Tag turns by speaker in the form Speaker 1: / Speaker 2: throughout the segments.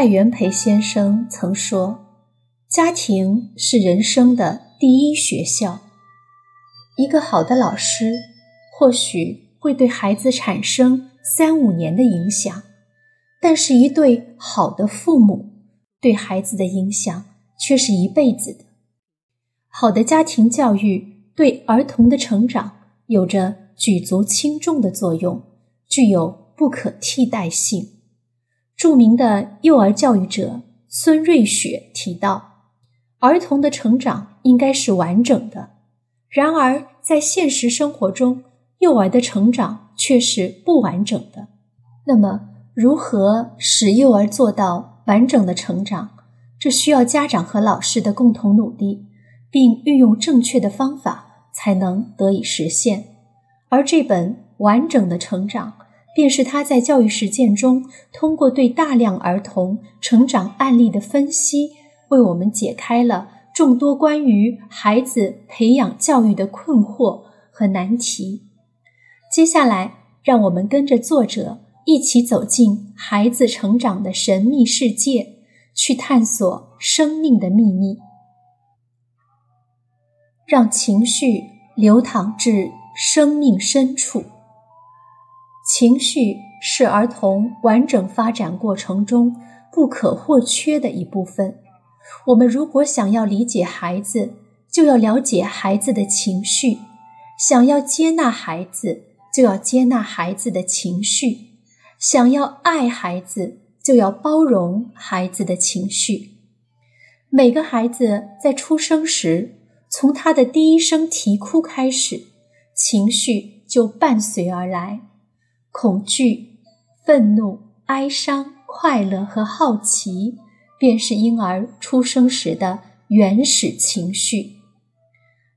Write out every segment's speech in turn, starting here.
Speaker 1: 蔡元培先生曾说：“家庭是人生的第一学校。一个好的老师，或许会对孩子产生三五年的影响，但是，一对好的父母对孩子的影响却是一辈子的。好的家庭教育对儿童的成长有着举足轻重的作用，具有不可替代性。”著名的幼儿教育者孙瑞雪提到，儿童的成长应该是完整的。然而，在现实生活中，幼儿的成长却是不完整的。那么，如何使幼儿做到完整的成长？这需要家长和老师的共同努力，并运用正确的方法，才能得以实现。而这本《完整的成长》。便是他在教育实践中，通过对大量儿童成长案例的分析，为我们解开了众多关于孩子培养教育的困惑和难题。接下来，让我们跟着作者一起走进孩子成长的神秘世界，去探索生命的秘密，让情绪流淌至生命深处。情绪是儿童完整发展过程中不可或缺的一部分。我们如果想要理解孩子，就要了解孩子的情绪；想要接纳孩子，就要接纳孩子的情绪；想要爱孩子，就要包容孩子的情绪。每个孩子在出生时，从他的第一声啼哭开始，情绪就伴随而来。恐惧、愤怒、哀伤、快乐和好奇，便是婴儿出生时的原始情绪。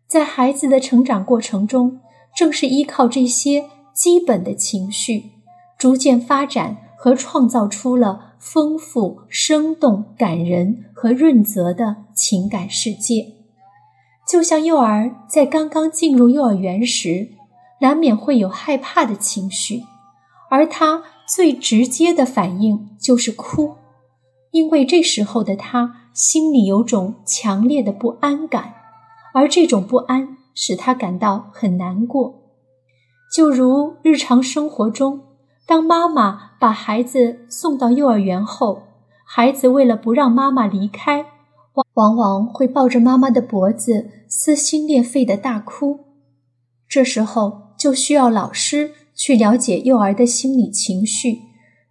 Speaker 1: 在孩子的成长过程中，正是依靠这些基本的情绪，逐渐发展和创造出了丰富、生动、感人和润泽的情感世界。就像幼儿在刚刚进入幼儿园时，难免会有害怕的情绪。而他最直接的反应就是哭，因为这时候的他心里有种强烈的不安感，而这种不安使他感到很难过。就如日常生活中，当妈妈把孩子送到幼儿园后，孩子为了不让妈妈离开，往往会抱着妈妈的脖子撕心裂肺的大哭。这时候就需要老师。去了解幼儿的心理情绪，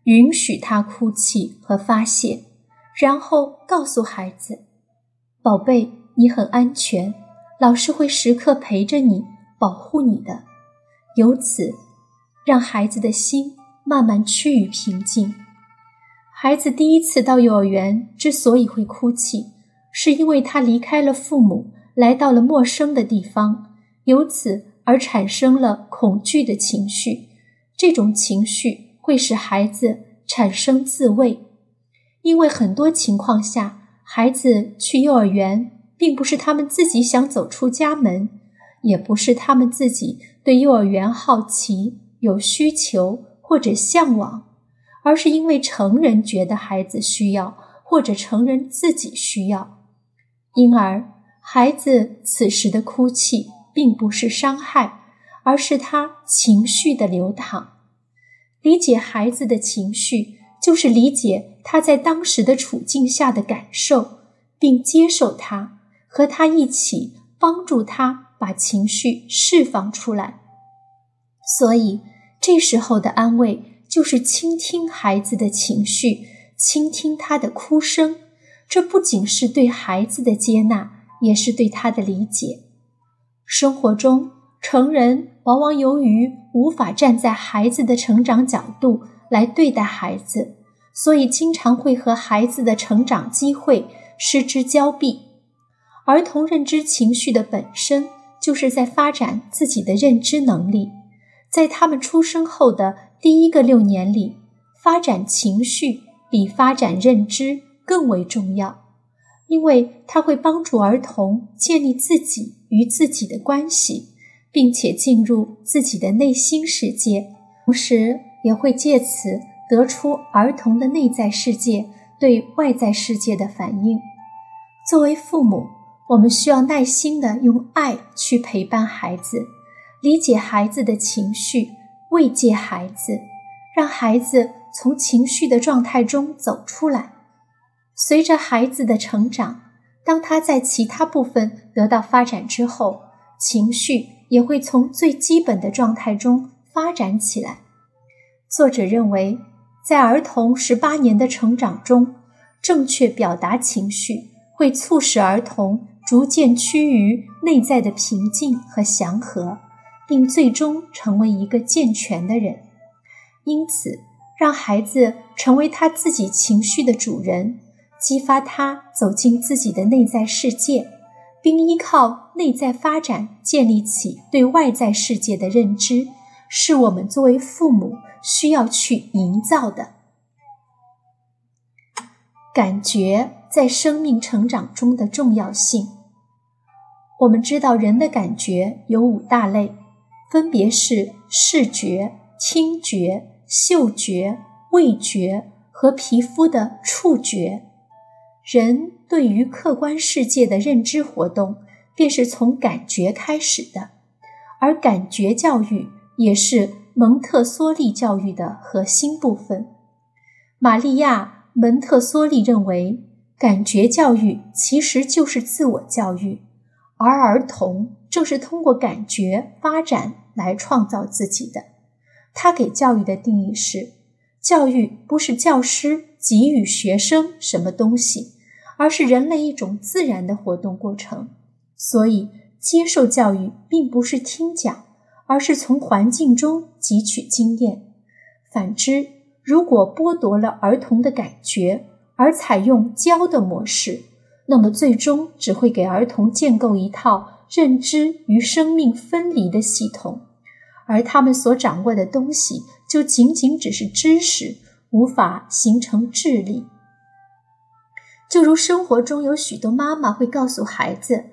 Speaker 1: 允许他哭泣和发泄，然后告诉孩子：“宝贝，你很安全，老师会时刻陪着你，保护你的。”由此，让孩子的心慢慢趋于平静。孩子第一次到幼儿园之所以会哭泣，是因为他离开了父母，来到了陌生的地方，由此。而产生了恐惧的情绪，这种情绪会使孩子产生自卫，因为很多情况下，孩子去幼儿园并不是他们自己想走出家门，也不是他们自己对幼儿园好奇、有需求或者向往，而是因为成人觉得孩子需要，或者成人自己需要，因而孩子此时的哭泣。并不是伤害，而是他情绪的流淌。理解孩子的情绪，就是理解他在当时的处境下的感受，并接受他，和他一起帮助他把情绪释放出来。所以，这时候的安慰就是倾听孩子的情绪，倾听他的哭声。这不仅是对孩子的接纳，也是对他的理解。生活中，成人往往由于无法站在孩子的成长角度来对待孩子，所以经常会和孩子的成长机会失之交臂。儿童认知情绪的本身就是在发展自己的认知能力，在他们出生后的第一个六年里，发展情绪比发展认知更为重要。因为它会帮助儿童建立自己与自己的关系，并且进入自己的内心世界，同时也会借此得出儿童的内在世界对外在世界的反应。作为父母，我们需要耐心的用爱去陪伴孩子，理解孩子的情绪，慰藉孩子，让孩子从情绪的状态中走出来。随着孩子的成长，当他在其他部分得到发展之后，情绪也会从最基本的状态中发展起来。作者认为，在儿童十八年的成长中，正确表达情绪。会促使儿童逐渐趋于内在的平静和祥和，并最终成为一个健全的人。因此，让孩子成为他自己情绪的主人，激发他走进自己的内在世界，并依靠内在发展建立起对外在世界的认知，是我们作为父母需要去营造的感觉。在生命成长中的重要性。我们知道，人的感觉有五大类，分别是视觉、听觉、嗅觉、味觉和皮肤的触觉。人对于客观世界的认知活动，便是从感觉开始的，而感觉教育也是蒙特梭利教育的核心部分。玛利亚·蒙特梭利认为。感觉教育其实就是自我教育，而儿童正是通过感觉发展来创造自己的。他给教育的定义是：教育不是教师给予学生什么东西，而是人类一种自然的活动过程。所以，接受教育并不是听讲，而是从环境中汲取经验。反之，如果剥夺了儿童的感觉，而采用教的模式，那么最终只会给儿童建构一套认知与生命分离的系统，而他们所掌握的东西就仅仅只是知识，无法形成智力。就如生活中有许多妈妈会告诉孩子：“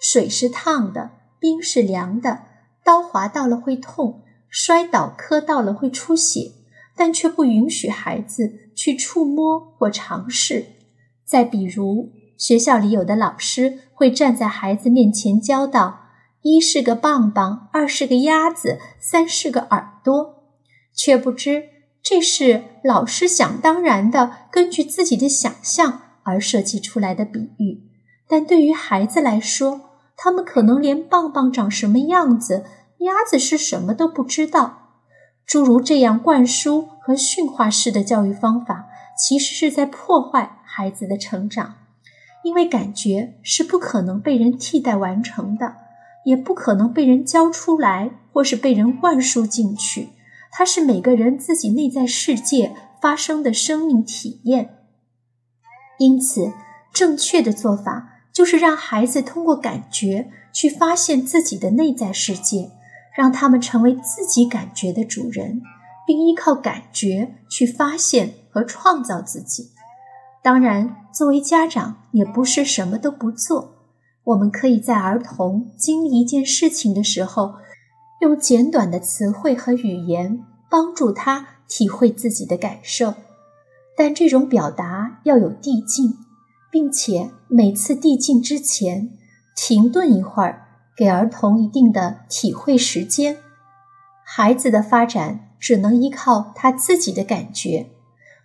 Speaker 1: 水是烫的，冰是凉的，刀划到了会痛，摔倒磕到了会出血。”但却不允许孩子去触摸或尝试。再比如，学校里有的老师会站在孩子面前教道：“一是个棒棒，二是个鸭子，三是个耳朵。”却不知这是老师想当然的根据自己的想象而设计出来的比喻。但对于孩子来说，他们可能连棒棒长什么样子、鸭子是什么都不知道。诸如这样灌输和驯化式的教育方法，其实是在破坏孩子的成长，因为感觉是不可能被人替代完成的，也不可能被人教出来或是被人灌输进去。它是每个人自己内在世界发生的生命体验。因此，正确的做法就是让孩子通过感觉去发现自己的内在世界。让他们成为自己感觉的主人，并依靠感觉去发现和创造自己。当然，作为家长也不是什么都不做。我们可以在儿童经历一件事情的时候，用简短的词汇和语言帮助他体会自己的感受。但这种表达要有递进，并且每次递进之前停顿一会儿。给儿童一定的体会时间，孩子的发展只能依靠他自己的感觉，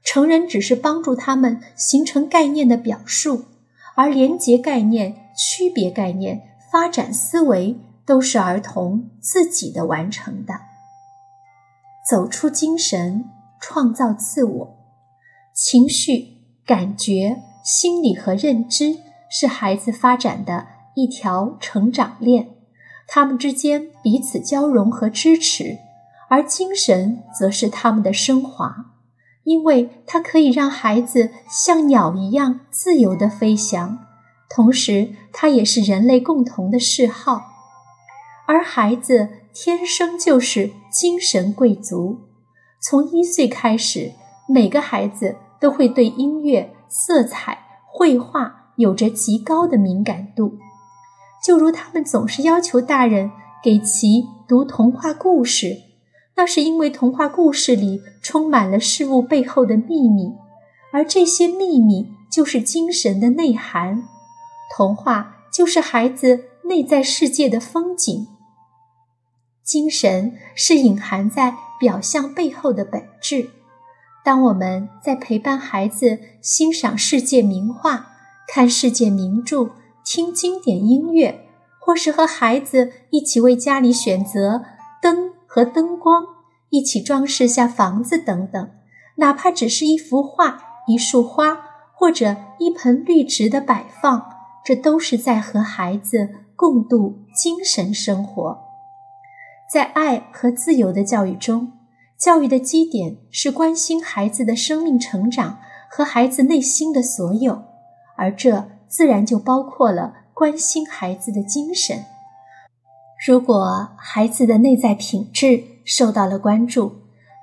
Speaker 1: 成人只是帮助他们形成概念的表述，而连结概念、区别概念、发展思维都是儿童自己的完成的。走出精神，创造自我，情绪、感觉、心理和认知是孩子发展的。一条成长链，他们之间彼此交融和支持，而精神则是他们的升华，因为它可以让孩子像鸟一样自由地飞翔，同时它也是人类共同的嗜好。而孩子天生就是精神贵族，从一岁开始，每个孩子都会对音乐、色彩、绘画有着极高的敏感度。就如他们总是要求大人给其读童话故事，那是因为童话故事里充满了事物背后的秘密，而这些秘密就是精神的内涵。童话就是孩子内在世界的风景。精神是隐含在表象背后的本质。当我们在陪伴孩子欣赏世界名画、看世界名著、听经典音乐，或是和孩子一起为家里选择灯和灯光，一起装饰下房子等等，哪怕只是一幅画、一束花或者一盆绿植的摆放，这都是在和孩子共度精神生活。在爱和自由的教育中，教育的基点是关心孩子的生命成长和孩子内心的所有，而这自然就包括了关心孩子的精神。如果孩子的内在品质受到了关注，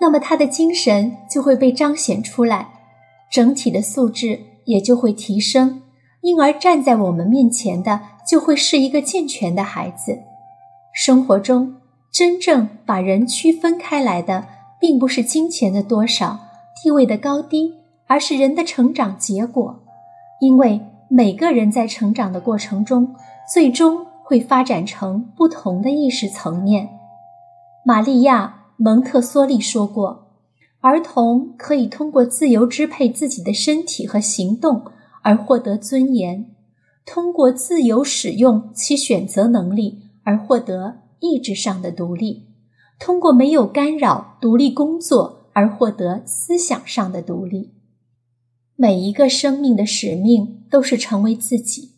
Speaker 1: 那么他的精神就会被彰显出来，整体的素质也就会提升，因而站在我们面前的就会是一个健全的孩子。生活中。真正把人区分开来的，并不是金钱的多少、地位的高低，而是人的成长结果。因为每个人在成长的过程中，最终会发展成不同的意识层面。玛利亚·蒙特梭利说过：“儿童可以通过自由支配自己的身体和行动而获得尊严，通过自由使用其选择能力而获得。”意志上的独立，通过没有干扰、独立工作而获得思想上的独立。每一个生命的使命都是成为自己，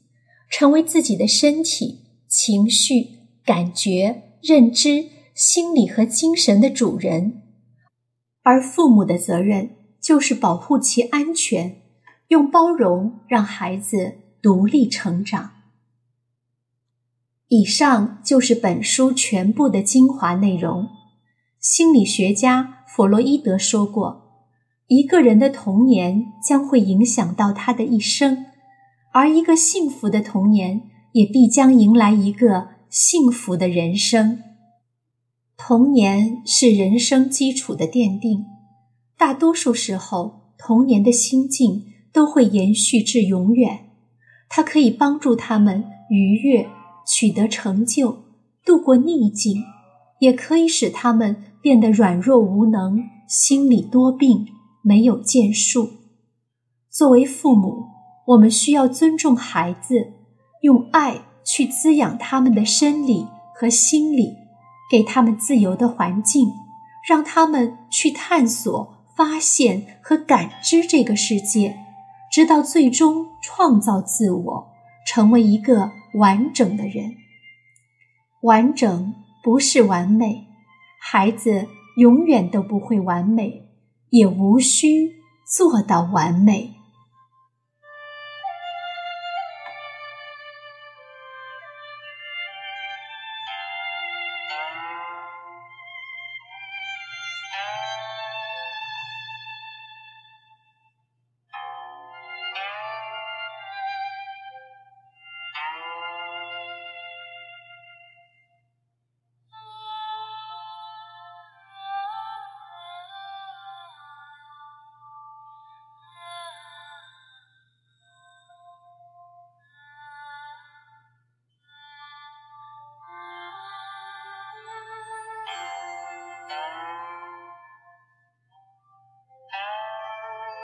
Speaker 1: 成为自己的身体、情绪、感觉、认知、心理和精神的主人。而父母的责任就是保护其安全，用包容让孩子独立成长。以上就是本书全部的精华内容。心理学家弗洛伊德说过：“一个人的童年将会影响到他的一生，而一个幸福的童年也必将迎来一个幸福的人生。童年是人生基础的奠定，大多数时候，童年的心境都会延续至永远。它可以帮助他们愉悦。”取得成就，度过逆境，也可以使他们变得软弱无能、心理多病、没有建树。作为父母，我们需要尊重孩子，用爱去滋养他们的生理和心理，给他们自由的环境，让他们去探索、发现和感知这个世界，直到最终创造自我，成为一个。完整的人，完整不是完美，孩子永远都不会完美，也无需做到完美。